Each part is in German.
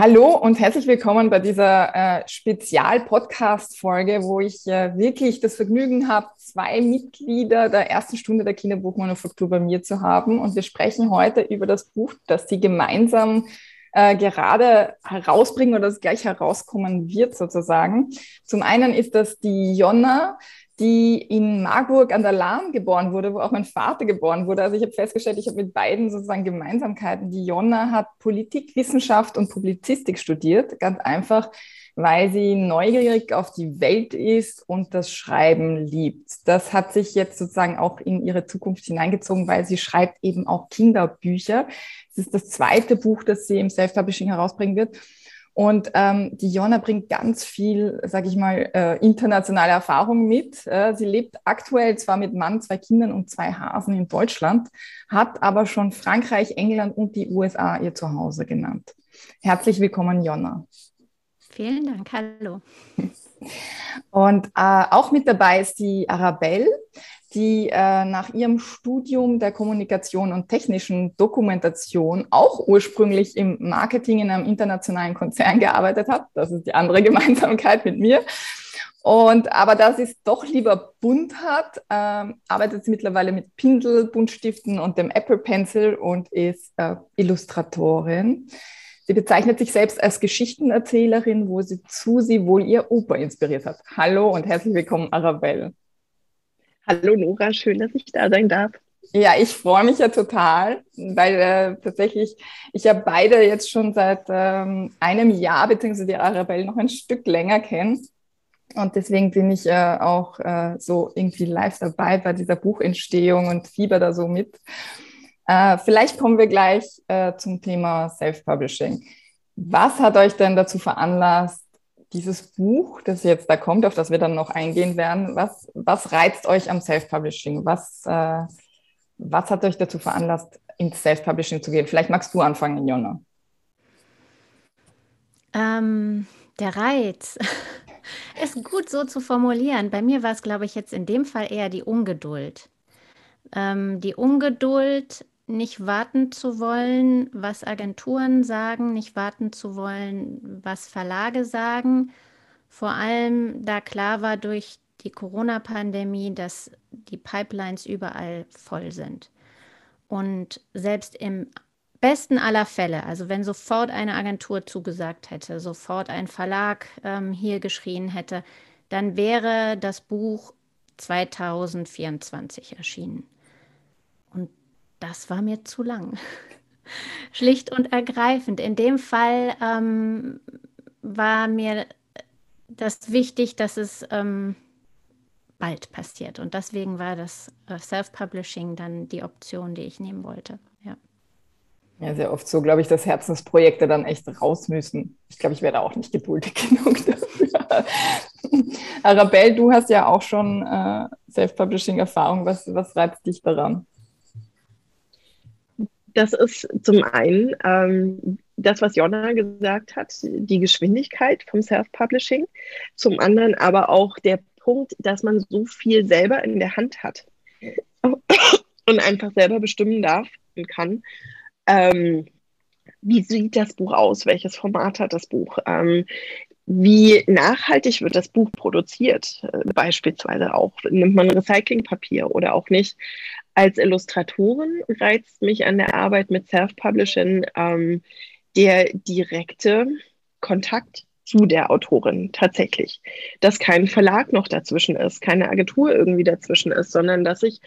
Hallo und herzlich willkommen bei dieser äh, Spezial-Podcast-Folge, wo ich äh, wirklich das Vergnügen habe, zwei Mitglieder der ersten Stunde der Kinderbuchmanufaktur bei mir zu haben. Und wir sprechen heute über das Buch, das sie gemeinsam äh, gerade herausbringen oder das gleich herauskommen wird sozusagen. Zum einen ist das die Jonna, die in Marburg an der Lahn geboren wurde, wo auch mein Vater geboren wurde. Also ich habe festgestellt, ich habe mit beiden sozusagen Gemeinsamkeiten. Die Jonna hat Politikwissenschaft und Publizistik studiert, ganz einfach, weil sie neugierig auf die Welt ist und das Schreiben liebt. Das hat sich jetzt sozusagen auch in ihre Zukunft hineingezogen, weil sie schreibt eben auch Kinderbücher. Es ist das zweite Buch, das sie im Self-Publishing herausbringen wird. Und ähm, die Jonna bringt ganz viel, sage ich mal, äh, internationale Erfahrung mit. Äh, sie lebt aktuell zwar mit Mann, zwei Kindern und zwei Hasen in Deutschland, hat aber schon Frankreich, England und die USA ihr Zuhause genannt. Herzlich willkommen, Jonna. Vielen Dank, hallo. Und äh, auch mit dabei ist die Arabelle die äh, nach ihrem Studium der Kommunikation und technischen Dokumentation auch ursprünglich im Marketing in einem internationalen Konzern gearbeitet hat. Das ist die andere Gemeinsamkeit mit mir. Und aber da sie es doch lieber bunt hat, äh, arbeitet sie mittlerweile mit Pinsel, Buntstiften und dem Apple Pencil und ist äh, Illustratorin. Sie bezeichnet sich selbst als Geschichtenerzählerin, wo sie zu sie wohl ihr Opa inspiriert hat. Hallo und herzlich willkommen, Arabelle. Hallo Nora, schön, dass ich da sein darf. Ja, ich freue mich ja total, weil äh, tatsächlich ich ja beide jetzt schon seit ähm, einem Jahr, beziehungsweise die Arabelle noch ein Stück länger kenne. Und deswegen bin ich äh, auch äh, so irgendwie live dabei bei dieser Buchentstehung und fieber da so mit. Äh, vielleicht kommen wir gleich äh, zum Thema Self-Publishing. Was hat euch denn dazu veranlasst, dieses Buch, das jetzt da kommt, auf das wir dann noch eingehen werden, was, was reizt euch am Self-Publishing? Was, äh, was hat euch dazu veranlasst, ins Self-Publishing zu gehen? Vielleicht magst du anfangen, Jonna. Ähm, der Reiz ist gut so zu formulieren. Bei mir war es, glaube ich, jetzt in dem Fall eher die Ungeduld. Ähm, die Ungeduld, nicht warten zu wollen, was Agenturen sagen, nicht warten zu wollen, was Verlage sagen. Vor allem, da klar war durch die Corona-Pandemie, dass die Pipelines überall voll sind. Und selbst im besten aller Fälle, also wenn sofort eine Agentur zugesagt hätte, sofort ein Verlag ähm, hier geschrien hätte, dann wäre das Buch 2024 erschienen das war mir zu lang. Schlicht und ergreifend. In dem Fall ähm, war mir das wichtig, dass es ähm, bald passiert. Und deswegen war das äh, Self-Publishing dann die Option, die ich nehmen wollte. Ja. Ja, sehr oft so, glaube ich, dass Herzensprojekte dann echt raus müssen. Ich glaube, ich werde auch nicht geduldig genug dafür. Arabelle, du hast ja auch schon äh, Self-Publishing-Erfahrung. Was, was reizt dich daran? Das ist zum einen ähm, das, was Jonna gesagt hat, die Geschwindigkeit vom Self-Publishing. Zum anderen aber auch der Punkt, dass man so viel selber in der Hand hat und einfach selber bestimmen darf und kann. Ähm, wie sieht das Buch aus? Welches Format hat das Buch? Ähm, wie nachhaltig wird das Buch produziert? Beispielsweise auch, nimmt man Recyclingpapier oder auch nicht? Als Illustratorin reizt mich an der Arbeit mit Self-Publishing ähm, der direkte Kontakt zu der Autorin tatsächlich. Dass kein Verlag noch dazwischen ist, keine Agentur irgendwie dazwischen ist, sondern dass ich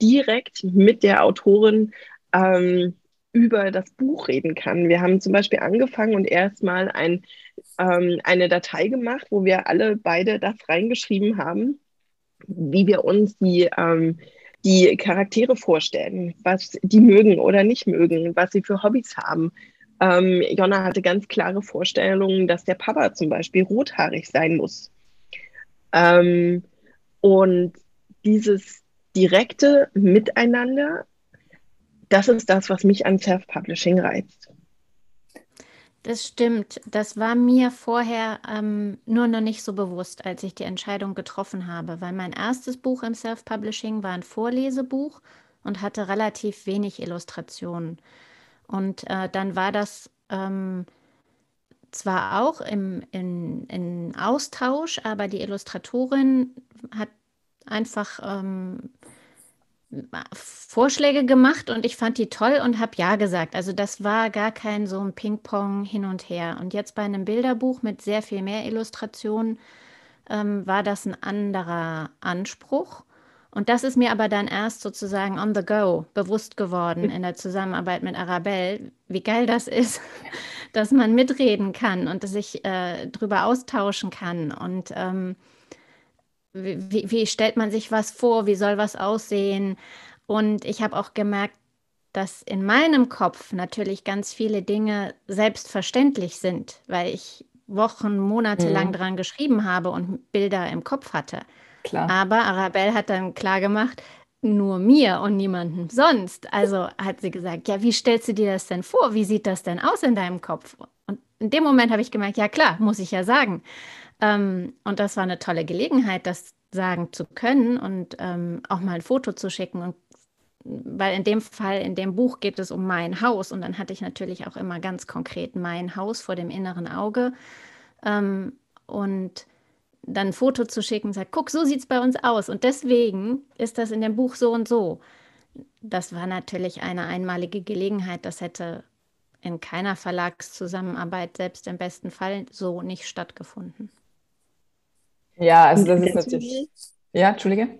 direkt mit der Autorin ähm, über das Buch reden kann. Wir haben zum Beispiel angefangen und erstmal ein, ähm, eine Datei gemacht, wo wir alle beide das reingeschrieben haben, wie wir uns die ähm, die Charaktere vorstellen, was die mögen oder nicht mögen, was sie für Hobbys haben. Ähm, Jonna hatte ganz klare Vorstellungen, dass der Papa zum Beispiel rothaarig sein muss. Ähm, und dieses direkte Miteinander, das ist das, was mich an Self-Publishing reizt. Das stimmt. Das war mir vorher ähm, nur noch nicht so bewusst, als ich die Entscheidung getroffen habe, weil mein erstes Buch im Self-Publishing war ein Vorlesebuch und hatte relativ wenig Illustrationen. Und äh, dann war das ähm, zwar auch im in, in Austausch, aber die Illustratorin hat einfach ähm, Vorschläge gemacht und ich fand die toll und habe ja gesagt. Also das war gar kein so ein Ping-Pong hin und her. Und jetzt bei einem Bilderbuch mit sehr viel mehr Illustrationen ähm, war das ein anderer Anspruch. Und das ist mir aber dann erst sozusagen on the go bewusst geworden in der Zusammenarbeit mit Arabelle, wie geil das ist, dass man mitreden kann und sich äh, drüber austauschen kann. Und ähm, wie, wie stellt man sich was vor, wie soll was aussehen? Und ich habe auch gemerkt, dass in meinem Kopf natürlich ganz viele Dinge selbstverständlich sind, weil ich Wochen, Monate lang mhm. dran geschrieben habe und Bilder im Kopf hatte. Klar. Aber Arabelle hat dann klar gemacht, nur mir und niemandem sonst. Also hat sie gesagt, ja, wie stellst du dir das denn vor? Wie sieht das denn aus in deinem Kopf? Und in dem Moment habe ich gemerkt, ja klar, muss ich ja sagen. Ähm, und das war eine tolle Gelegenheit, das sagen zu können und ähm, auch mal ein Foto zu schicken. Und weil in dem Fall, in dem Buch geht es um mein Haus. Und dann hatte ich natürlich auch immer ganz konkret mein Haus vor dem inneren Auge. Ähm, und dann ein Foto zu schicken und sagt, guck, so sieht es bei uns aus. Und deswegen ist das in dem Buch so und so. Das war natürlich eine einmalige Gelegenheit. Das hätte in keiner Verlagszusammenarbeit, selbst im besten Fall, so nicht stattgefunden. Ja, also das ist natürlich. Ja, Entschuldige.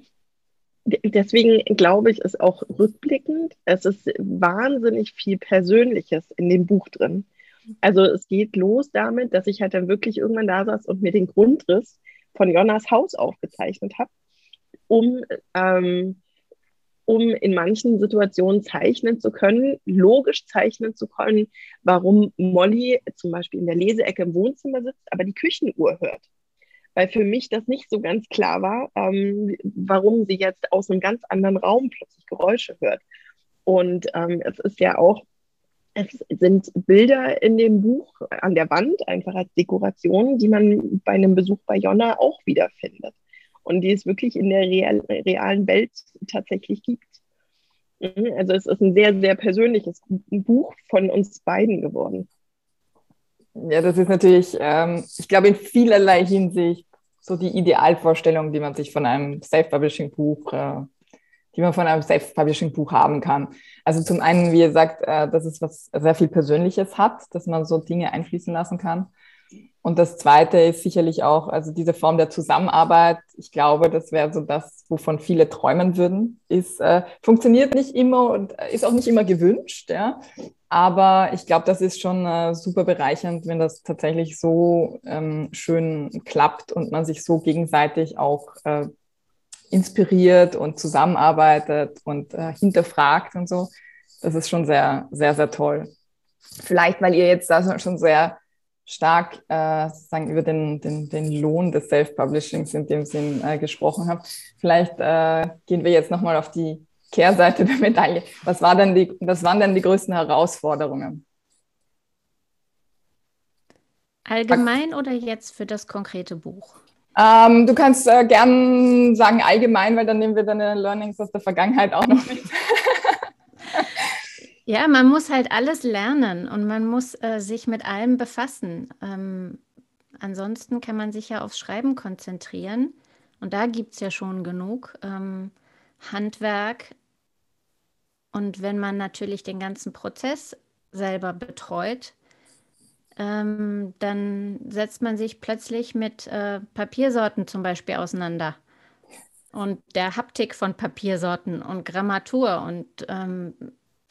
Deswegen glaube ich, ist auch rückblickend, es ist wahnsinnig viel Persönliches in dem Buch drin. Also es geht los damit, dass ich halt dann wirklich irgendwann da saß und mir den Grundriss von Jonas Haus aufgezeichnet habe, um, ähm, um in manchen Situationen zeichnen zu können, logisch zeichnen zu können, warum Molly zum Beispiel in der Leseecke im Wohnzimmer sitzt, aber die Küchenuhr hört. Weil für mich das nicht so ganz klar war, ähm, warum sie jetzt aus einem ganz anderen Raum plötzlich Geräusche hört. Und ähm, es ist ja auch es sind Bilder in dem Buch an der Wand, einfach als Dekoration, die man bei einem Besuch bei Jonna auch wiederfindet und die es wirklich in der real, realen Welt tatsächlich gibt. Mhm, also es ist ein sehr, sehr persönliches Buch von uns beiden geworden. Ja, das ist natürlich, ähm, ich glaube, in vielerlei Hinsicht so die Idealvorstellung, die man sich von einem Self-Publishing-Buch äh, die man von einem Self-Publishing-Buch haben kann. Also zum einen, wie ihr sagt, äh, dass es was sehr viel Persönliches hat, dass man so Dinge einfließen lassen kann. Und das Zweite ist sicherlich auch, also diese Form der Zusammenarbeit. Ich glaube, das wäre so das, wovon viele träumen würden. Ist äh, funktioniert nicht immer und ist auch nicht immer gewünscht. Ja, aber ich glaube, das ist schon äh, super bereichernd, wenn das tatsächlich so ähm, schön klappt und man sich so gegenseitig auch äh, inspiriert und zusammenarbeitet und äh, hinterfragt und so. Das ist schon sehr, sehr, sehr toll. Vielleicht, weil ihr jetzt da schon sehr stark äh, sagen, über den, den, den Lohn des Self-Publishings in dem Sinn äh, gesprochen habt. Vielleicht äh, gehen wir jetzt nochmal auf die Kehrseite der Medaille. Was, war denn die, was waren denn die größten Herausforderungen? Allgemein oder jetzt für das konkrete Buch? Ähm, du kannst äh, gern sagen allgemein, weil dann nehmen wir deine Learnings aus der Vergangenheit auch noch mit. Ja, man muss halt alles lernen und man muss äh, sich mit allem befassen. Ähm, ansonsten kann man sich ja aufs Schreiben konzentrieren. Und da gibt es ja schon genug ähm, Handwerk. Und wenn man natürlich den ganzen Prozess selber betreut, ähm, dann setzt man sich plötzlich mit äh, Papiersorten zum Beispiel auseinander und der Haptik von Papiersorten und Grammatur und ähm,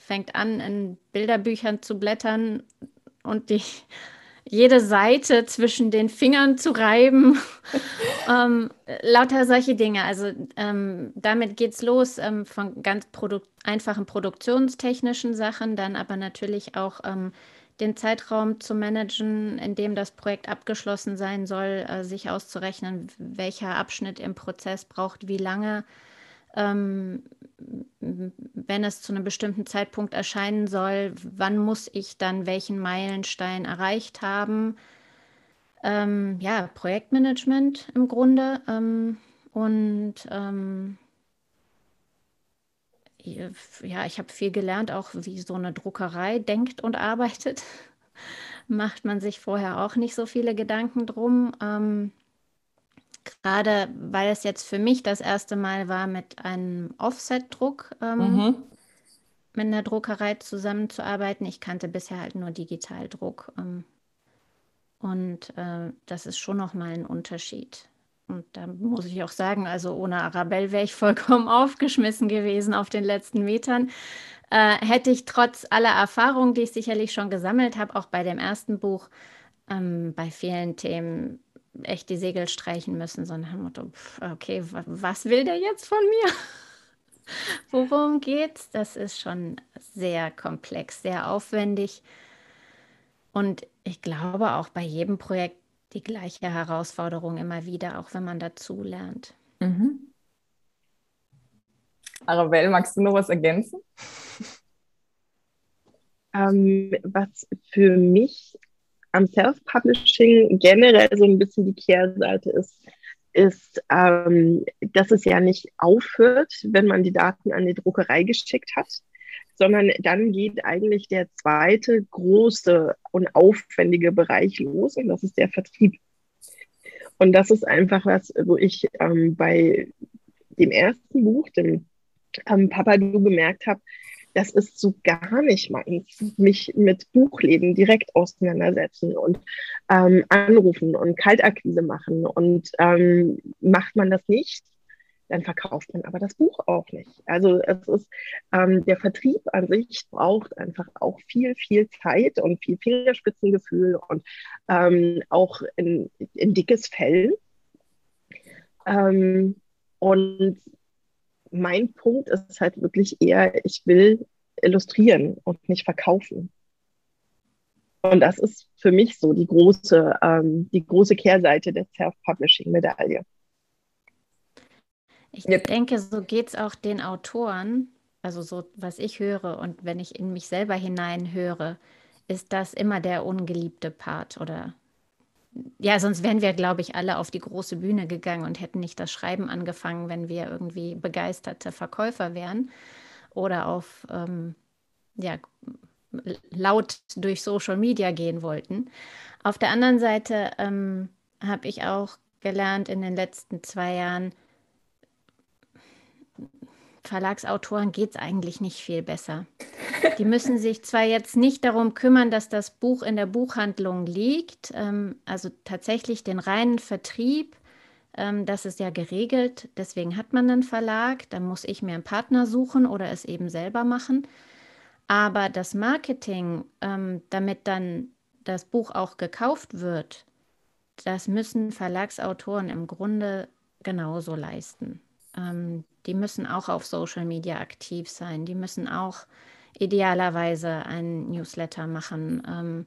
fängt an, in Bilderbüchern zu blättern und die, jede Seite zwischen den Fingern zu reiben. ähm, lauter solche Dinge. Also ähm, damit geht es los ähm, von ganz produ einfachen produktionstechnischen Sachen, dann aber natürlich auch ähm, den Zeitraum zu managen, in dem das Projekt abgeschlossen sein soll, äh, sich auszurechnen, welcher Abschnitt im Prozess braucht wie lange, ähm, wenn es zu einem bestimmten Zeitpunkt erscheinen soll, wann muss ich dann welchen Meilenstein erreicht haben. Ähm, ja, Projektmanagement im Grunde. Ähm, und ähm, ja, ich habe viel gelernt, auch wie so eine Druckerei denkt und arbeitet. macht man sich vorher auch nicht so viele Gedanken drum. Ähm, Gerade weil es jetzt für mich das erste Mal war, mit einem Offset-Druck ähm, mhm. mit einer Druckerei zusammenzuarbeiten. Ich kannte bisher halt nur Digitaldruck. Ähm, und äh, das ist schon nochmal ein Unterschied. Und da muss ich auch sagen, also ohne Arabelle wäre ich vollkommen aufgeschmissen gewesen auf den letzten Metern. Äh, hätte ich trotz aller Erfahrungen, die ich sicherlich schon gesammelt habe, auch bei dem ersten Buch, ähm, bei vielen Themen echt die Segel streichen müssen, sondern Motto, okay, was will der jetzt von mir? Worum geht's? Das ist schon sehr komplex, sehr aufwendig. Und ich glaube auch bei jedem Projekt die gleiche Herausforderung immer wieder, auch wenn man dazu lernt. Mhm. Arabelle, magst du noch was ergänzen? Ähm, was für mich am Self-Publishing generell so ein bisschen die Kehrseite ist, ist, ähm, dass es ja nicht aufhört, wenn man die Daten an die Druckerei geschickt hat, sondern dann geht eigentlich der zweite große und aufwendige Bereich los und das ist der Vertrieb. Und das ist einfach was, wo ich ähm, bei dem ersten Buch, dem ähm, Papa Du, gemerkt habe, das ist so gar nicht meins, mich mit Buchläden direkt auseinandersetzen und ähm, anrufen und Kaltakquise machen. Und ähm, macht man das nicht, dann verkauft man aber das Buch auch nicht. Also es ist, ähm, der Vertrieb an sich braucht einfach auch viel, viel Zeit und viel Fingerspitzengefühl und ähm, auch ein, dickes Fell. Ähm, und mein Punkt ist halt wirklich eher, ich will illustrieren und nicht verkaufen. Und das ist für mich so die große, ähm, die große Kehrseite der Self-Publishing-Medaille. Ich denke, so geht es auch den Autoren, also so, was ich höre und wenn ich in mich selber hineinhöre, ist das immer der ungeliebte Part oder ja, sonst wären wir, glaube ich, alle auf die große Bühne gegangen und hätten nicht das Schreiben angefangen, wenn wir irgendwie begeisterte Verkäufer wären oder auf ähm, ja, laut durch Social Media gehen wollten. Auf der anderen Seite ähm, habe ich auch gelernt in den letzten zwei Jahren, Verlagsautoren geht es eigentlich nicht viel besser. Die müssen sich zwar jetzt nicht darum kümmern, dass das Buch in der Buchhandlung liegt, ähm, also tatsächlich den reinen Vertrieb, ähm, das ist ja geregelt, deswegen hat man einen Verlag, dann muss ich mir einen Partner suchen oder es eben selber machen. Aber das Marketing, ähm, damit dann das Buch auch gekauft wird, das müssen Verlagsautoren im Grunde genauso leisten. Ähm, die müssen auch auf Social Media aktiv sein. Die müssen auch idealerweise ein Newsletter machen. Ähm,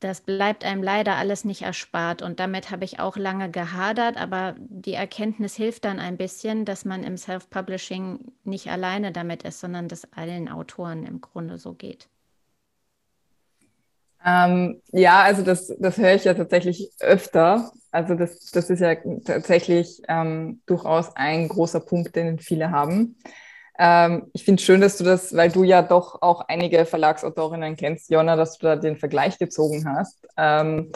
das bleibt einem leider alles nicht erspart. Und damit habe ich auch lange gehadert, aber die Erkenntnis hilft dann ein bisschen, dass man im Self-Publishing nicht alleine damit ist, sondern dass allen Autoren im Grunde so geht. Ähm, ja, also das, das höre ich ja tatsächlich öfter. Also das, das ist ja tatsächlich ähm, durchaus ein großer Punkt, den viele haben. Ähm, ich finde es schön, dass du das, weil du ja doch auch einige Verlagsautorinnen kennst, Jonna, dass du da den Vergleich gezogen hast. Ähm,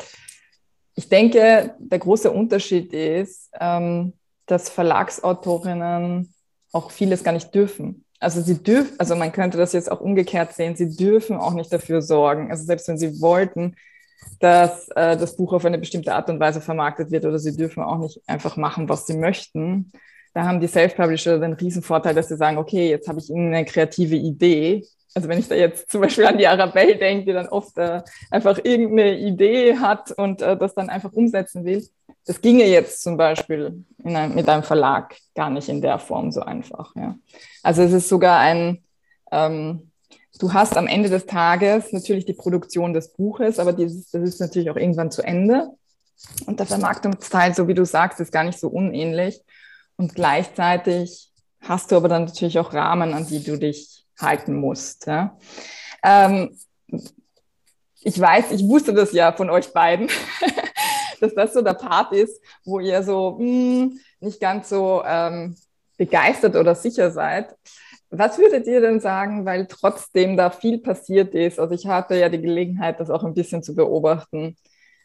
ich denke, der große Unterschied ist, ähm, dass Verlagsautorinnen auch vieles gar nicht dürfen. Also sie dürfen, also man könnte das jetzt auch umgekehrt sehen, sie dürfen auch nicht dafür sorgen. Also selbst wenn sie wollten, dass äh, das Buch auf eine bestimmte Art und Weise vermarktet wird oder sie dürfen auch nicht einfach machen, was sie möchten. Da haben die Self-Publisher den Riesenvorteil, dass sie sagen, okay, jetzt habe ich ihnen eine kreative Idee. Also wenn ich da jetzt zum Beispiel an die Arabelle denke, die dann oft äh, einfach irgendeine Idee hat und äh, das dann einfach umsetzen will, das ginge jetzt zum Beispiel einem, mit einem Verlag gar nicht in der Form so einfach. Ja. Also es ist sogar ein, ähm, du hast am Ende des Tages natürlich die Produktion des Buches, aber dieses, das ist natürlich auch irgendwann zu Ende. Und der Vermarktungsteil, so wie du sagst, ist gar nicht so unähnlich. Und gleichzeitig hast du aber dann natürlich auch Rahmen, an die du dich halten musst. Ja. Ähm, ich weiß, ich wusste das ja von euch beiden, dass das so der Part ist, wo ihr so mh, hm, nicht ganz so ähm, begeistert oder sicher seid. was würdet ihr denn sagen, weil trotzdem da viel passiert ist? Also ich hatte ja die Gelegenheit, das auch ein bisschen zu beobachten.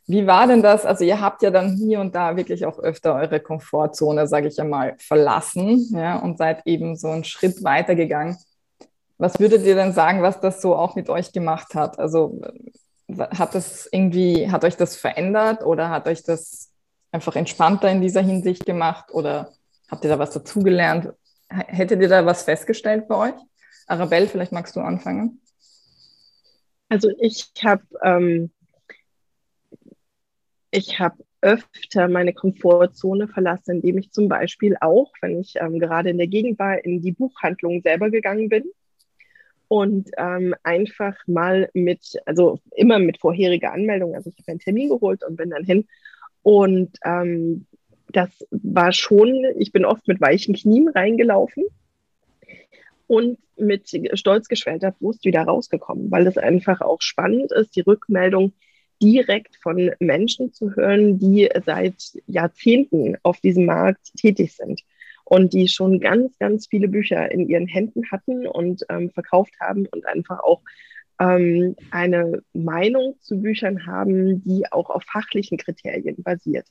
Wie war denn das? Also ihr habt ja dann hier und da wirklich auch öfter eure Komfortzone, sage ich einmal, verlassen ja, und seid eben so einen Schritt weitergegangen. Was würdet ihr denn sagen, was das so auch mit euch gemacht hat? Also hat das irgendwie, hat euch das verändert oder hat euch das einfach entspannter in dieser Hinsicht gemacht oder habt ihr da was dazugelernt? Hättet ihr da was festgestellt bei euch? Arabelle, vielleicht magst du anfangen. Also ich habe ähm, habe öfter meine Komfortzone verlassen, indem ich zum Beispiel auch, wenn ich ähm, gerade in der Gegend war, in die Buchhandlung selber gegangen bin und ähm, einfach mal mit, also immer mit vorheriger Anmeldung, also ich habe einen Termin geholt und bin dann hin. Und ähm, das war schon, ich bin oft mit weichen Knien reingelaufen und mit stolz geschwellter Brust wieder rausgekommen, weil es einfach auch spannend ist, die Rückmeldung direkt von Menschen zu hören, die seit Jahrzehnten auf diesem Markt tätig sind und die schon ganz, ganz viele Bücher in ihren Händen hatten und ähm, verkauft haben und einfach auch ähm, eine Meinung zu Büchern haben, die auch auf fachlichen Kriterien basiert.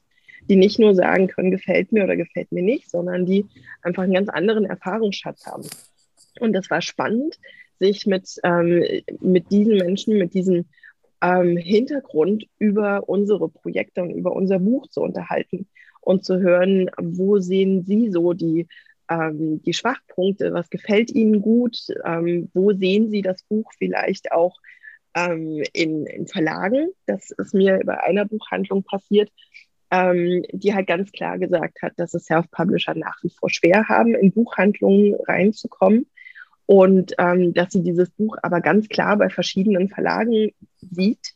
Die nicht nur sagen können, gefällt mir oder gefällt mir nicht, sondern die einfach einen ganz anderen Erfahrungsschatz haben. Und das war spannend, sich mit, ähm, mit diesen Menschen, mit diesen ähm, Hintergrund über unsere Projekte und über unser Buch zu unterhalten und zu hören, wo sehen Sie so die, ähm, die Schwachpunkte, was gefällt Ihnen gut, ähm, wo sehen Sie das Buch vielleicht auch ähm, in, in Verlagen. Das ist mir bei einer Buchhandlung passiert, ähm, die halt ganz klar gesagt hat, dass es Self-Publisher nach wie vor schwer haben, in Buchhandlungen reinzukommen und ähm, dass sie dieses Buch aber ganz klar bei verschiedenen Verlagen sieht.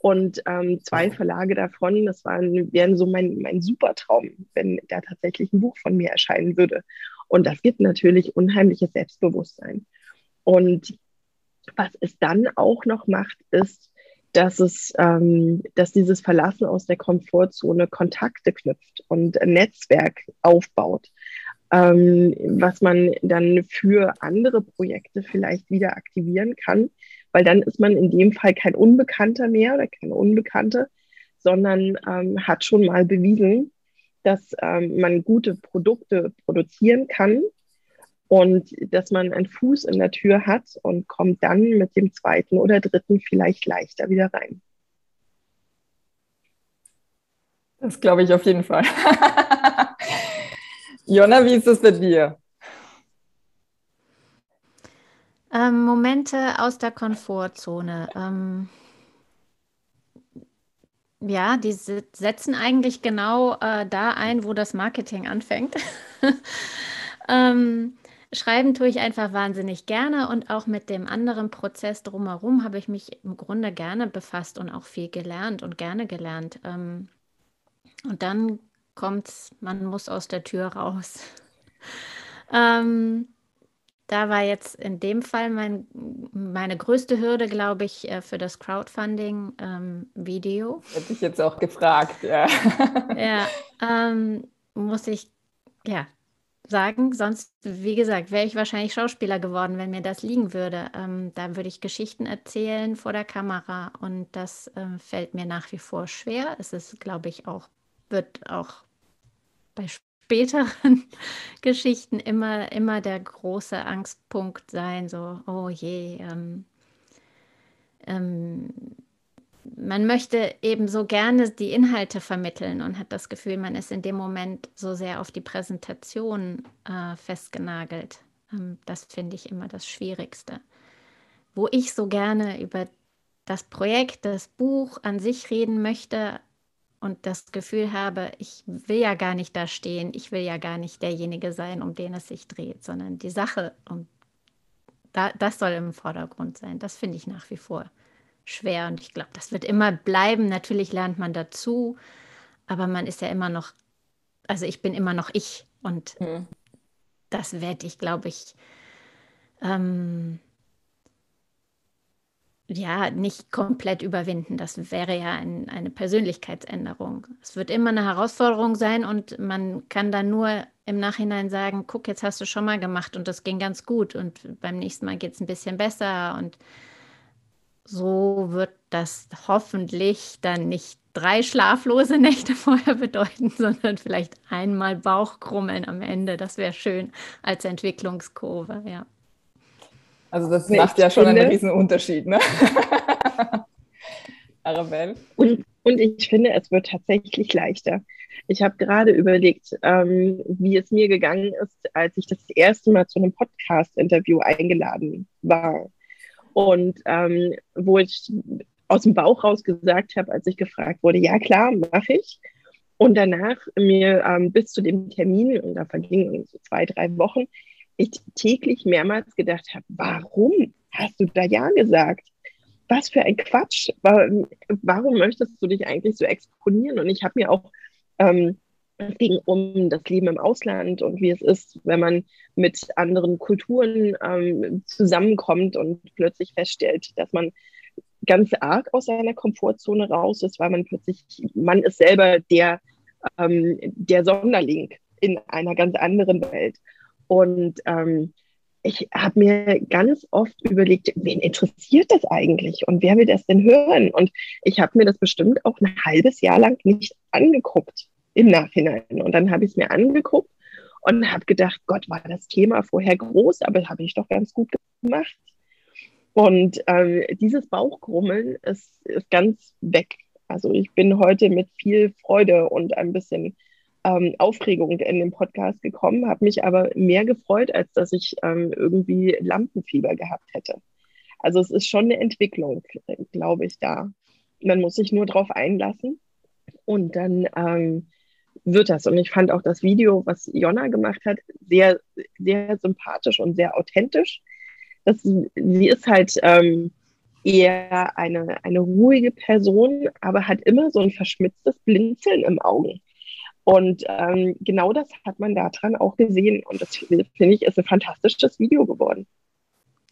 Und ähm, zwei Verlage davon, das waren, wären so mein, mein Supertraum, wenn da tatsächlich ein Buch von mir erscheinen würde. Und das gibt natürlich unheimliches Selbstbewusstsein. Und was es dann auch noch macht, ist, dass es, ähm, dass dieses Verlassen aus der Komfortzone Kontakte knüpft und ein Netzwerk aufbaut ähm, was man dann für andere Projekte vielleicht wieder aktivieren kann, weil dann ist man in dem Fall kein Unbekannter mehr oder keine Unbekannte, sondern ähm, hat schon mal bewiesen, dass ähm, man gute Produkte produzieren kann und dass man einen Fuß in der Tür hat und kommt dann mit dem zweiten oder dritten vielleicht leichter wieder rein. Das glaube ich auf jeden Fall. Jonna, wie ist es bei dir? Ähm, Momente aus der Komfortzone. Ähm, ja, die setzen eigentlich genau äh, da ein, wo das Marketing anfängt. ähm, schreiben tue ich einfach wahnsinnig gerne und auch mit dem anderen Prozess drumherum habe ich mich im Grunde gerne befasst und auch viel gelernt und gerne gelernt. Ähm, und dann kommt, man muss aus der Tür raus. ähm, da war jetzt in dem Fall mein, meine größte Hürde, glaube ich, äh, für das Crowdfunding-Video. Ähm, Hätte ich jetzt auch gefragt, ja. ja, ähm, muss ich ja sagen. Sonst, wie gesagt, wäre ich wahrscheinlich Schauspieler geworden, wenn mir das liegen würde. Ähm, da würde ich Geschichten erzählen vor der Kamera und das ähm, fällt mir nach wie vor schwer. Es ist, glaube ich, auch, wird auch bei späteren Geschichten immer, immer der große Angstpunkt sein, so, oh je, ähm, ähm, man möchte eben so gerne die Inhalte vermitteln und hat das Gefühl, man ist in dem Moment so sehr auf die Präsentation äh, festgenagelt. Ähm, das finde ich immer das Schwierigste. Wo ich so gerne über das Projekt, das Buch an sich reden möchte, und das Gefühl habe, ich will ja gar nicht da stehen, ich will ja gar nicht derjenige sein, um den es sich dreht, sondern die Sache, um da, das soll im Vordergrund sein. Das finde ich nach wie vor schwer und ich glaube, das wird immer bleiben. Natürlich lernt man dazu, aber man ist ja immer noch, also ich bin immer noch ich und mhm. das werde ich, glaube ich, ähm, ja, nicht komplett überwinden. Das wäre ja ein, eine Persönlichkeitsänderung. Es wird immer eine Herausforderung sein und man kann dann nur im Nachhinein sagen, guck, jetzt hast du schon mal gemacht und das ging ganz gut und beim nächsten Mal geht es ein bisschen besser und so wird das hoffentlich dann nicht drei schlaflose Nächte vorher bedeuten, sondern vielleicht einmal Bauchkrummeln am Ende. Das wäre schön als Entwicklungskurve, ja. Also das nee, macht ja schon finde, einen riesen Unterschied, ne? Arabelle. Und, und ich finde, es wird tatsächlich leichter. Ich habe gerade überlegt, ähm, wie es mir gegangen ist, als ich das erste Mal zu einem Podcast-Interview eingeladen war. Und ähm, wo ich aus dem Bauch raus gesagt habe, als ich gefragt wurde, ja klar, mache ich. Und danach mir ähm, bis zu dem Termin, und da vergingen so zwei, drei Wochen, ich täglich mehrmals gedacht habe, warum hast du da ja gesagt? Was für ein Quatsch. Warum möchtest du dich eigentlich so exponieren? Und ich habe mir auch, ähm, es ging um das Leben im Ausland und wie es ist, wenn man mit anderen Kulturen ähm, zusammenkommt und plötzlich feststellt, dass man ganz arg aus seiner Komfortzone raus ist, weil man plötzlich, man ist selber der, ähm, der Sonderling in einer ganz anderen Welt. Und ähm, ich habe mir ganz oft überlegt, wen interessiert das eigentlich und wer will das denn hören? Und ich habe mir das bestimmt auch ein halbes Jahr lang nicht angeguckt im Nachhinein. Und dann habe ich es mir angeguckt und habe gedacht, Gott, war das Thema vorher groß, aber habe ich doch ganz gut gemacht. Und ähm, dieses Bauchgrummeln ist, ist ganz weg. Also ich bin heute mit viel Freude und ein bisschen ähm, Aufregung in den Podcast gekommen, habe mich aber mehr gefreut, als dass ich ähm, irgendwie Lampenfieber gehabt hätte. Also es ist schon eine Entwicklung, glaube ich, da. Man muss sich nur darauf einlassen und dann ähm, wird das. Und ich fand auch das Video, was Jonna gemacht hat, sehr, sehr sympathisch und sehr authentisch. Das, sie ist halt ähm, eher eine, eine ruhige Person, aber hat immer so ein verschmitztes Blinzeln im Augen. Und ähm, genau das hat man daran auch gesehen. Und das finde ich ist ein fantastisches Video geworden.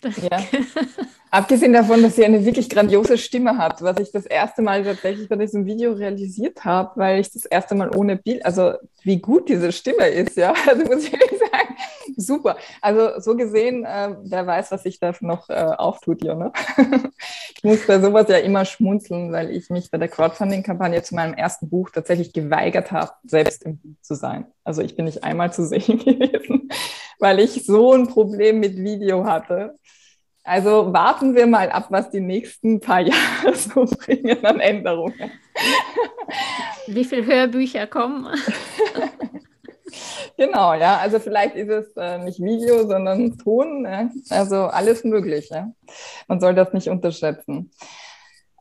Ja. Abgesehen davon, dass sie eine wirklich grandiose Stimme hat, was ich das erste Mal tatsächlich bei diesem Video realisiert habe, weil ich das erste Mal ohne Bild, also wie gut diese Stimme ist, ja, also muss ich ehrlich sagen, super. Also so gesehen, äh, wer weiß, was sich da noch äh, auftut, Jonna. ich muss bei sowas ja immer schmunzeln, weil ich mich bei der Crowdfunding-Kampagne zu meinem ersten Buch tatsächlich geweigert habe, selbst im Buch zu sein. Also ich bin nicht einmal zu sehen gewesen, weil ich so ein Problem mit Video hatte. Also warten wir mal ab, was die nächsten paar Jahre so bringen an Änderungen. Wie viele Hörbücher kommen? Genau, ja. Also vielleicht ist es äh, nicht Video, sondern Ton. Ne? Also alles möglich. Ja? Man soll das nicht unterschätzen.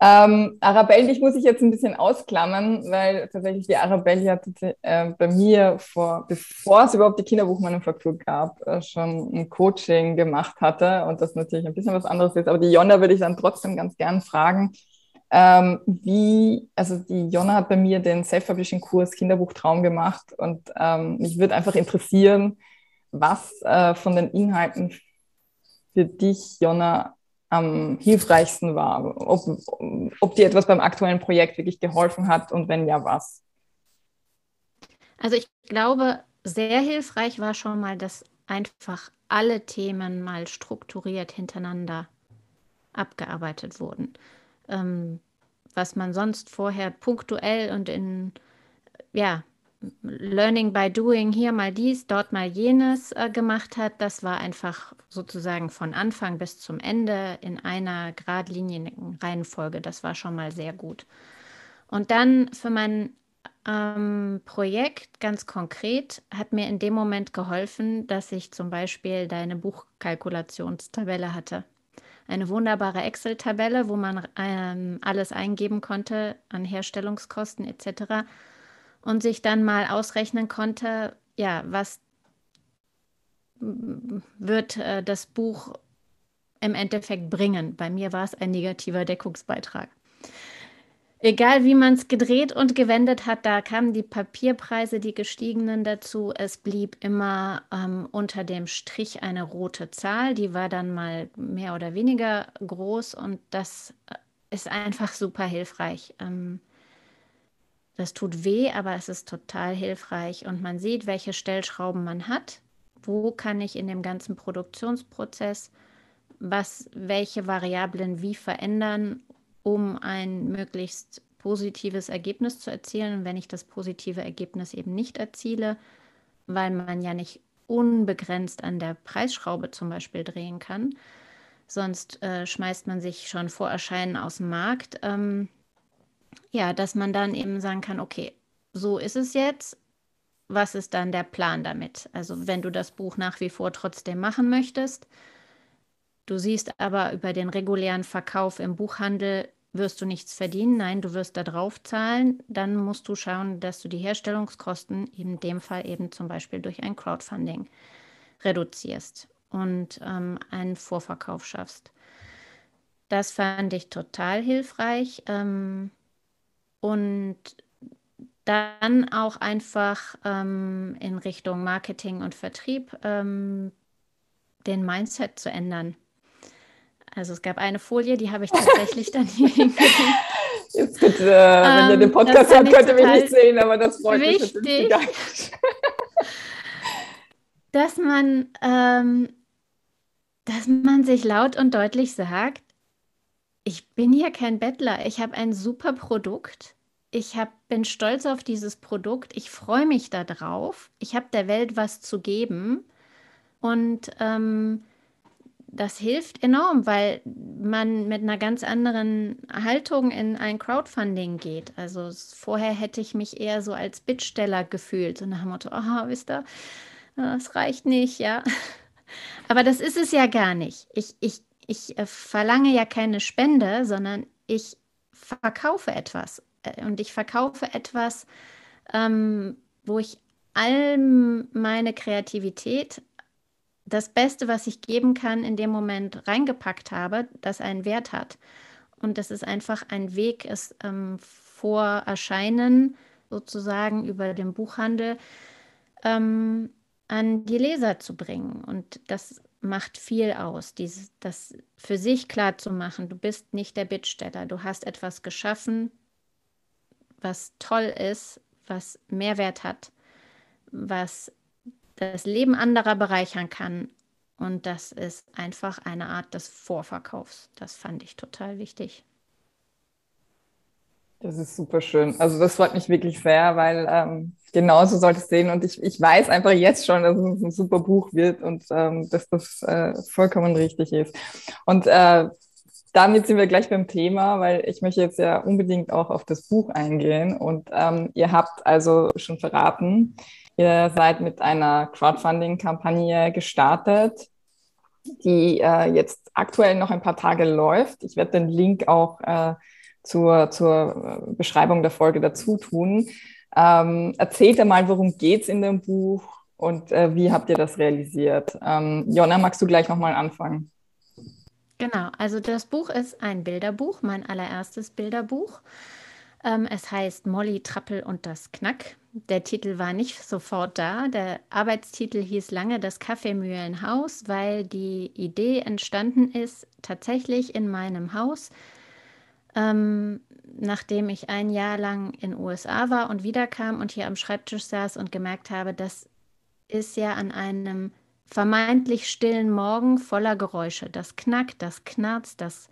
Ähm, Arabelle, dich muss ich jetzt ein bisschen ausklammern, weil tatsächlich die Arabelle ja äh, bei mir, vor, bevor es überhaupt die Kinderbuchmanufaktur gab, äh, schon ein Coaching gemacht hatte und das natürlich ein bisschen was anderes ist. Aber die Jonna würde ich dann trotzdem ganz gern fragen, ähm, wie, also die Jonna hat bei mir den Self-Publishing-Kurs Kinderbuchtraum gemacht und ähm, mich würde einfach interessieren, was äh, von den Inhalten für dich, Jonna, am hilfreichsten war, ob, ob dir etwas beim aktuellen Projekt wirklich geholfen hat und wenn ja, was. Also ich glaube, sehr hilfreich war schon mal, dass einfach alle Themen mal strukturiert hintereinander abgearbeitet wurden. Ähm, was man sonst vorher punktuell und in ja, Learning by Doing hier mal dies, dort mal jenes äh, gemacht hat. Das war einfach sozusagen von Anfang bis zum Ende in einer geradlinigen Reihenfolge. Das war schon mal sehr gut. Und dann für mein ähm, Projekt ganz konkret hat mir in dem Moment geholfen, dass ich zum Beispiel deine Buchkalkulationstabelle hatte. Eine wunderbare Excel-Tabelle, wo man ähm, alles eingeben konnte an Herstellungskosten etc und sich dann mal ausrechnen konnte, ja, was wird äh, das Buch im Endeffekt bringen. Bei mir war es ein negativer Deckungsbeitrag. Egal wie man es gedreht und gewendet hat, da kamen die Papierpreise, die gestiegenen dazu. Es blieb immer ähm, unter dem Strich eine rote Zahl, die war dann mal mehr oder weniger groß und das äh, ist einfach super hilfreich. Ähm, das tut weh, aber es ist total hilfreich und man sieht, welche Stellschrauben man hat. Wo kann ich in dem ganzen Produktionsprozess was, welche Variablen wie verändern, um ein möglichst positives Ergebnis zu erzielen. Und wenn ich das positive Ergebnis eben nicht erziele, weil man ja nicht unbegrenzt an der Preisschraube zum Beispiel drehen kann, sonst äh, schmeißt man sich schon vor Erscheinen aus dem Markt. Ähm, ja, dass man dann eben sagen kann, okay, so ist es jetzt. Was ist dann der Plan damit? Also wenn du das Buch nach wie vor trotzdem machen möchtest, du siehst aber über den regulären Verkauf im Buchhandel wirst du nichts verdienen, nein, du wirst da drauf zahlen, dann musst du schauen, dass du die Herstellungskosten in dem Fall eben zum Beispiel durch ein Crowdfunding reduzierst und ähm, einen Vorverkauf schaffst. Das fand ich total hilfreich. Ähm, und dann auch einfach ähm, in Richtung Marketing und Vertrieb ähm, den Mindset zu ändern. Also es gab eine Folie, die habe ich tatsächlich dann hier hingelegt. Jetzt bitte, äh, wenn ihr den ähm, Podcast habt, könnt ihr mich nicht sehen, aber das freut wichtig, mich natürlich dass man, ähm, dass man sich laut und deutlich sagt, ich bin hier kein Bettler. Ich habe ein super Produkt. Ich hab, bin stolz auf dieses Produkt. Ich freue mich darauf. Ich habe der Welt was zu geben. Und ähm, das hilft enorm, weil man mit einer ganz anderen Haltung in ein Crowdfunding geht. Also vorher hätte ich mich eher so als Bittsteller gefühlt, so nach dem Motto, aha, wisst ihr, das reicht nicht, ja. Aber das ist es ja gar nicht. Ich, ich ich äh, verlange ja keine Spende, sondern ich verkaufe etwas. Äh, und ich verkaufe etwas, ähm, wo ich all meine Kreativität, das Beste, was ich geben kann, in dem Moment reingepackt habe, das einen Wert hat. Und das ist einfach ein Weg, es ähm, vor Erscheinen sozusagen über den Buchhandel ähm, an die Leser zu bringen. Und das macht viel aus, dieses, das für sich klar zu machen. Du bist nicht der Bittsteller. Du hast etwas geschaffen, was toll ist, was Mehrwert hat, was das Leben anderer bereichern kann. Und das ist einfach eine Art des Vorverkaufs. Das fand ich total wichtig. Das ist super schön. Also das freut mich wirklich sehr, weil ähm, genauso sollte es sehen. Und ich, ich weiß einfach jetzt schon, dass es ein super Buch wird und ähm, dass das äh, vollkommen richtig ist. Und äh, damit sind wir gleich beim Thema, weil ich möchte jetzt ja unbedingt auch auf das Buch eingehen. Und ähm, ihr habt also schon verraten, ihr seid mit einer Crowdfunding-Kampagne gestartet, die äh, jetzt aktuell noch ein paar Tage läuft. Ich werde den Link auch äh, zur, zur äh, Beschreibung der Folge dazu tun. Ähm, erzählt einmal, worum geht es in dem Buch und äh, wie habt ihr das realisiert? Ähm, Jonna, magst du gleich nochmal anfangen? Genau, also das Buch ist ein Bilderbuch, mein allererstes Bilderbuch. Ähm, es heißt Molly Trappel und das Knack. Der Titel war nicht sofort da. Der Arbeitstitel hieß lange das Kaffeemühlenhaus, weil die Idee entstanden ist tatsächlich in meinem Haus ähm, nachdem ich ein Jahr lang in USA war und wiederkam und hier am Schreibtisch saß und gemerkt habe, das ist ja an einem vermeintlich stillen Morgen voller Geräusche. Das knackt, das knarzt, das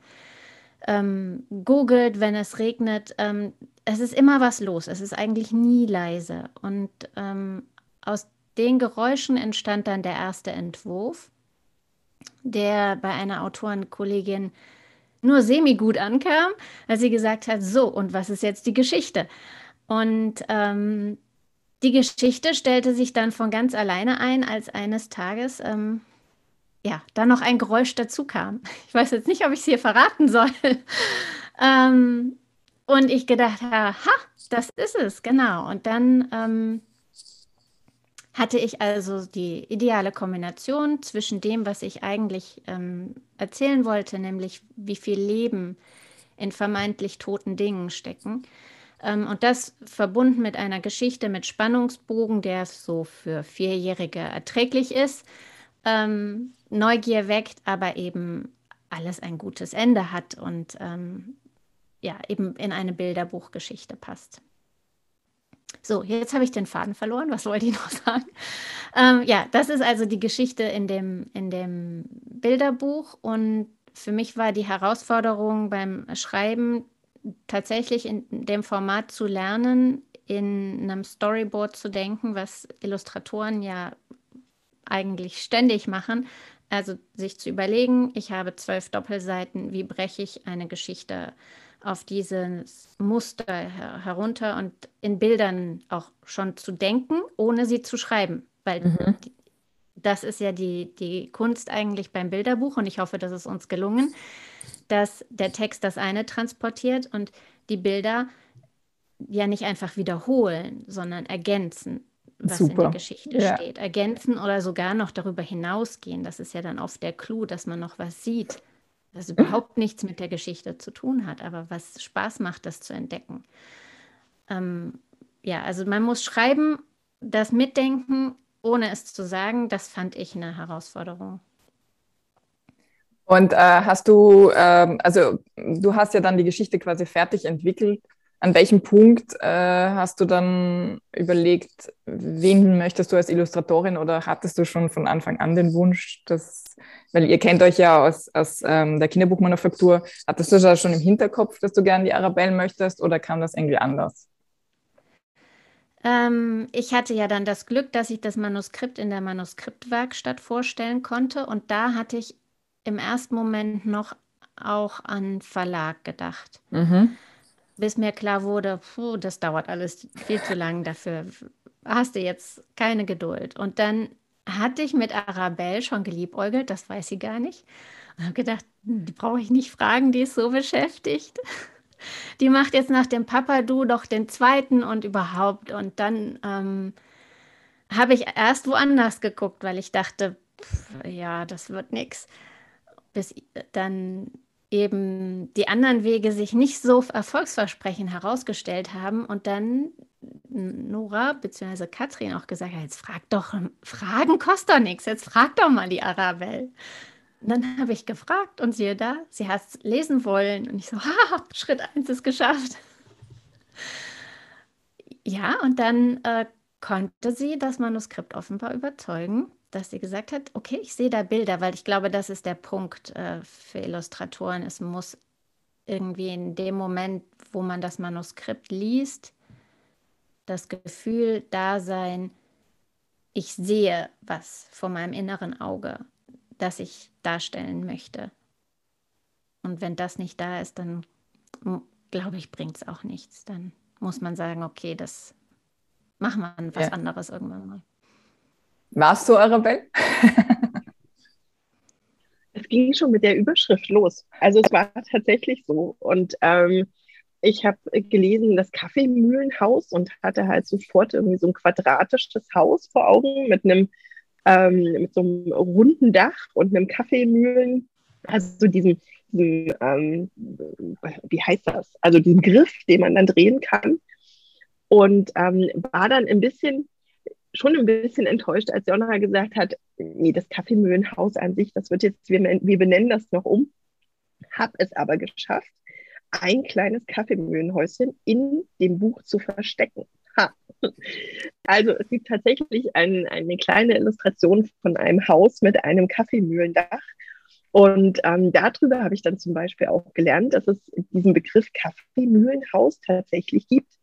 ähm, googelt, wenn es regnet. Ähm, es ist immer was los. Es ist eigentlich nie leise. Und ähm, aus den Geräuschen entstand dann der erste Entwurf, der bei einer Autorenkollegin nur semi-gut ankam, als sie gesagt hat, so, und was ist jetzt die Geschichte? Und ähm, die Geschichte stellte sich dann von ganz alleine ein, als eines Tages ähm, ja, dann noch ein Geräusch dazu kam. Ich weiß jetzt nicht, ob ich es hier verraten soll. ähm, und ich gedacht ha, das ist es, genau. Und dann ähm, hatte ich also die ideale Kombination zwischen dem, was ich eigentlich ähm, erzählen wollte, nämlich wie viel Leben in vermeintlich toten Dingen stecken. Ähm, und das verbunden mit einer Geschichte mit Spannungsbogen, der so für Vierjährige erträglich ist, ähm, Neugier weckt, aber eben alles ein gutes Ende hat und ähm, ja, eben in eine Bilderbuchgeschichte passt. So, jetzt habe ich den Faden verloren. Was wollte ich noch sagen? Ähm, ja, das ist also die Geschichte in dem, in dem Bilderbuch. Und für mich war die Herausforderung beim Schreiben tatsächlich in dem Format zu lernen, in einem Storyboard zu denken, was Illustratoren ja eigentlich ständig machen. Also sich zu überlegen, ich habe zwölf Doppelseiten, wie breche ich eine Geschichte auf dieses Muster herunter und in Bildern auch schon zu denken, ohne sie zu schreiben. Weil mhm. das ist ja die, die Kunst eigentlich beim Bilderbuch und ich hoffe, das ist uns gelungen, dass der Text das eine transportiert und die Bilder ja nicht einfach wiederholen, sondern ergänzen, was Super. in der Geschichte ja. steht. Ergänzen oder sogar noch darüber hinausgehen. Das ist ja dann oft der Clou, dass man noch was sieht das überhaupt nichts mit der Geschichte zu tun hat, aber was Spaß macht, das zu entdecken. Ähm, ja, also man muss schreiben, das Mitdenken, ohne es zu sagen, das fand ich eine Herausforderung. Und äh, hast du, ähm, also du hast ja dann die Geschichte quasi fertig entwickelt. An welchem Punkt äh, hast du dann überlegt, wen möchtest du als Illustratorin oder hattest du schon von Anfang an den Wunsch, dass, weil ihr kennt euch ja aus, aus ähm, der Kinderbuchmanufaktur, hattest du da schon im Hinterkopf, dass du gerne die Arabelle möchtest oder kam das irgendwie anders? Ähm, ich hatte ja dann das Glück, dass ich das Manuskript in der Manuskriptwerkstatt vorstellen konnte. Und da hatte ich im ersten Moment noch auch an Verlag gedacht. Mhm bis mir klar wurde, puh, das dauert alles viel zu lang, dafür hast du jetzt keine Geduld. Und dann hatte ich mit Arabelle schon geliebäugelt, das weiß sie gar nicht. Und habe gedacht, die brauche ich nicht fragen, die ist so beschäftigt. Die macht jetzt nach dem Papa du doch den zweiten und überhaupt. Und dann ähm, habe ich erst woanders geguckt, weil ich dachte, pff, ja, das wird nichts. Bis dann eben die anderen Wege sich nicht so erfolgsversprechend herausgestellt haben und dann Nora bzw. Katrin auch gesagt hat, jetzt frag doch, Fragen kostet doch nichts, jetzt frag doch mal die Arabelle. Und dann habe ich gefragt und siehe da, sie hat es lesen wollen und ich so, ha, Schritt eins ist geschafft. Ja, und dann äh, konnte sie das Manuskript offenbar überzeugen dass sie gesagt hat, okay, ich sehe da Bilder, weil ich glaube, das ist der Punkt äh, für Illustratoren. Es muss irgendwie in dem Moment, wo man das Manuskript liest, das Gefühl da sein, ich sehe was vor meinem inneren Auge, das ich darstellen möchte. Und wenn das nicht da ist, dann glaube ich, bringt es auch nichts. Dann muss man sagen, okay, das machen wir was ja. anderes irgendwann mal. Warst du Arabelle? es ging schon mit der Überschrift los. Also es war tatsächlich so. Und ähm, ich habe gelesen, das Kaffeemühlenhaus und hatte halt sofort irgendwie so ein quadratisches Haus vor Augen mit einem ähm, mit so einem runden Dach und einem Kaffeemühlen, also so diesem, diesem ähm, wie heißt das? Also diesen Griff, den man dann drehen kann. Und ähm, war dann ein bisschen schon ein bisschen enttäuscht, als Jonna gesagt hat, nee, das Kaffeemühlenhaus an sich, das wird jetzt, wir, wir benennen das noch um. Habe es aber geschafft, ein kleines Kaffeemühlenhäuschen in dem Buch zu verstecken. Ha. Also es gibt tatsächlich ein, eine kleine Illustration von einem Haus mit einem Kaffeemühlendach. Und ähm, darüber habe ich dann zum Beispiel auch gelernt, dass es diesen Begriff Kaffeemühlenhaus tatsächlich gibt.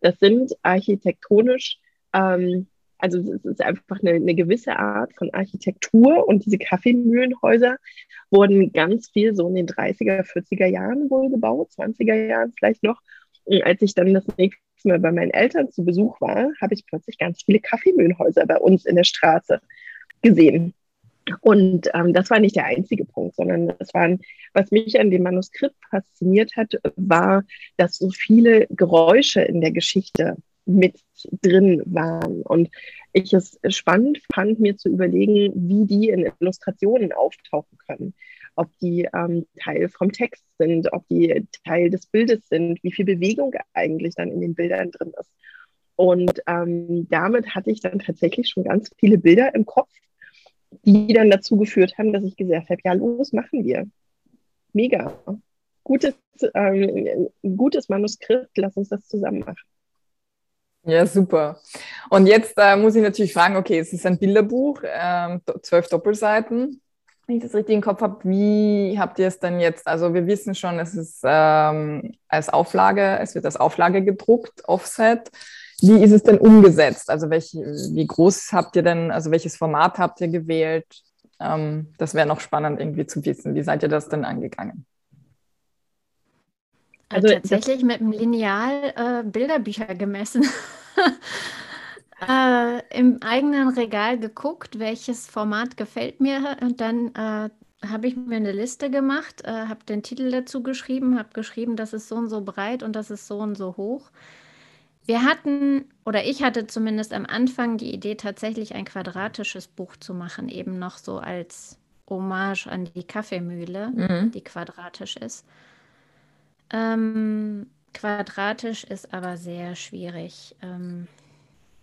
Das sind architektonisch ähm, also es ist einfach eine, eine, gewisse Art von Architektur und diese Kaffeemühlenhäuser wurden ganz viel so in den 30er, 40er Jahren wohl gebaut, 20er Jahren vielleicht noch. Und als ich dann das nächste Mal bei meinen Eltern zu Besuch war, habe ich plötzlich ganz viele Kaffeemühlenhäuser bei uns in der Straße gesehen. Und ähm, das war nicht der einzige Punkt, sondern das waren, was mich an dem Manuskript fasziniert hat, war, dass so viele Geräusche in der Geschichte mit drin waren. Und ich es spannend fand, mir zu überlegen, wie die in Illustrationen auftauchen können. Ob die ähm, Teil vom Text sind, ob die Teil des Bildes sind, wie viel Bewegung eigentlich dann in den Bildern drin ist. Und ähm, damit hatte ich dann tatsächlich schon ganz viele Bilder im Kopf, die dann dazu geführt haben, dass ich gesagt habe, ja, los, machen wir. Mega. Gutes, ähm, gutes Manuskript, lass uns das zusammen machen. Ja, super. Und jetzt äh, muss ich natürlich fragen, okay, es ist ein Bilderbuch, ähm, zwölf Doppelseiten. Wenn ich das richtig im Kopf habe, wie habt ihr es denn jetzt? Also wir wissen schon, es ist ähm, als Auflage, es wird als Auflage gedruckt, Offset. Wie ist es denn umgesetzt? Also welche, wie groß habt ihr denn, also welches Format habt ihr gewählt? Ähm, das wäre noch spannend irgendwie zu wissen. Wie seid ihr das denn angegangen? Also, also tatsächlich mit dem Lineal äh, Bilderbücher gemessen. äh, Im eigenen Regal geguckt, welches Format gefällt mir und dann äh, habe ich mir eine Liste gemacht, äh, habe den Titel dazu geschrieben, habe geschrieben, das ist so und so breit und das ist so und so hoch. Wir hatten, oder ich hatte zumindest am Anfang die Idee, tatsächlich ein quadratisches Buch zu machen, eben noch so als Hommage an die Kaffeemühle, mhm. die quadratisch ist. Ähm, quadratisch ist aber sehr schwierig. Ähm,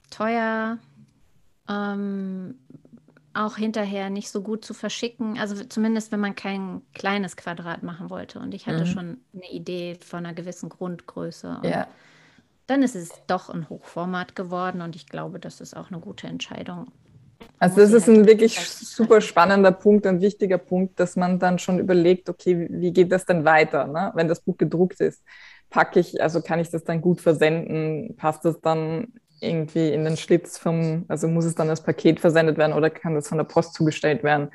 teuer, ähm, auch hinterher nicht so gut zu verschicken. Also zumindest, wenn man kein kleines Quadrat machen wollte. Und ich hatte mhm. schon eine Idee von einer gewissen Grundgröße. Und ja. Dann ist es doch ein Hochformat geworden und ich glaube, das ist auch eine gute Entscheidung. Also das ist ein wirklich super spannender Punkt, ein wichtiger Punkt, dass man dann schon überlegt, okay, wie geht das denn weiter, ne? wenn das Buch gedruckt ist? Packe ich, also kann ich das dann gut versenden? Passt das dann irgendwie in den Schlitz vom, also muss es dann als Paket versendet werden oder kann das von der Post zugestellt werden?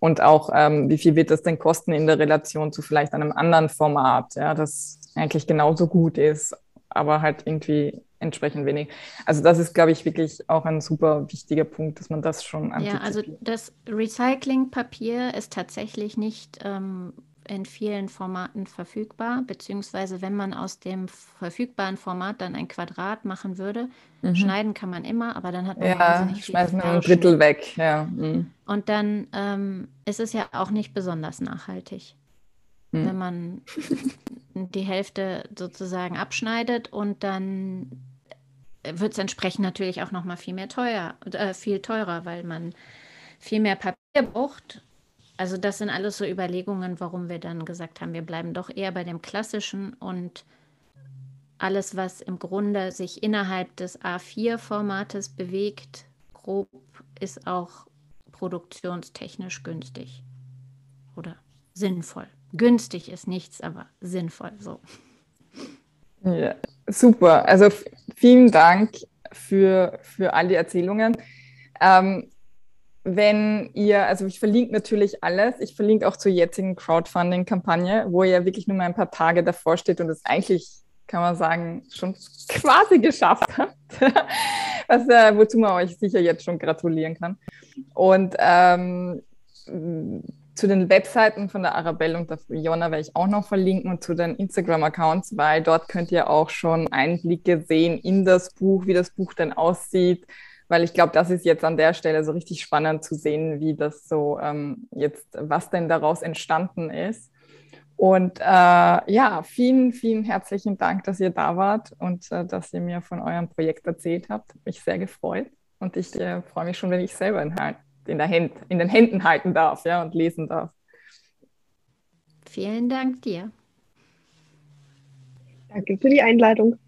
Und auch, ähm, wie viel wird das denn kosten in der Relation zu vielleicht einem anderen Format, ja, das eigentlich genauso gut ist, aber halt irgendwie entsprechend wenig. Also das ist, glaube ich, wirklich auch ein super wichtiger Punkt, dass man das schon Ja, also das Recyclingpapier ist tatsächlich nicht ähm, in vielen Formaten verfügbar, beziehungsweise wenn man aus dem verfügbaren Format dann ein Quadrat machen würde, mhm. schneiden kann man immer, aber dann hat man ja, schmeißen wir ein Drittel weg. Ja. Mhm. Und dann ähm, ist es ja auch nicht besonders nachhaltig, mhm. wenn man die Hälfte sozusagen abschneidet und dann wird es entsprechend natürlich auch noch mal viel mehr teuer, äh, viel teurer, weil man viel mehr Papier braucht. Also das sind alles so Überlegungen, warum wir dann gesagt haben, wir bleiben doch eher bei dem Klassischen und alles, was im Grunde sich innerhalb des A4-Formates bewegt, grob, ist auch produktionstechnisch günstig oder sinnvoll. Günstig ist nichts, aber sinnvoll so. Ja, super. Also vielen Dank für, für all die Erzählungen. Ähm, wenn ihr, also ich verlinke natürlich alles, ich verlinke auch zur jetzigen Crowdfunding-Kampagne, wo ihr wirklich nur mal ein paar Tage davor steht und es eigentlich, kann man sagen, schon quasi geschafft habt, Was, äh, wozu man euch sicher jetzt schon gratulieren kann. Und ähm, zu den Webseiten von der Arabelle und der Fiona werde ich auch noch verlinken und zu den Instagram-Accounts, weil dort könnt ihr auch schon Einblicke sehen in das Buch, wie das Buch denn aussieht, weil ich glaube, das ist jetzt an der Stelle so richtig spannend zu sehen, wie das so ähm, jetzt, was denn daraus entstanden ist. Und äh, ja, vielen, vielen herzlichen Dank, dass ihr da wart und äh, dass ihr mir von eurem Projekt erzählt habt. Mich sehr gefreut und ich äh, freue mich schon, wenn ich selber in in, der Hand, in den Händen halten darf ja, und lesen darf. Vielen Dank dir. Danke für die Einladung.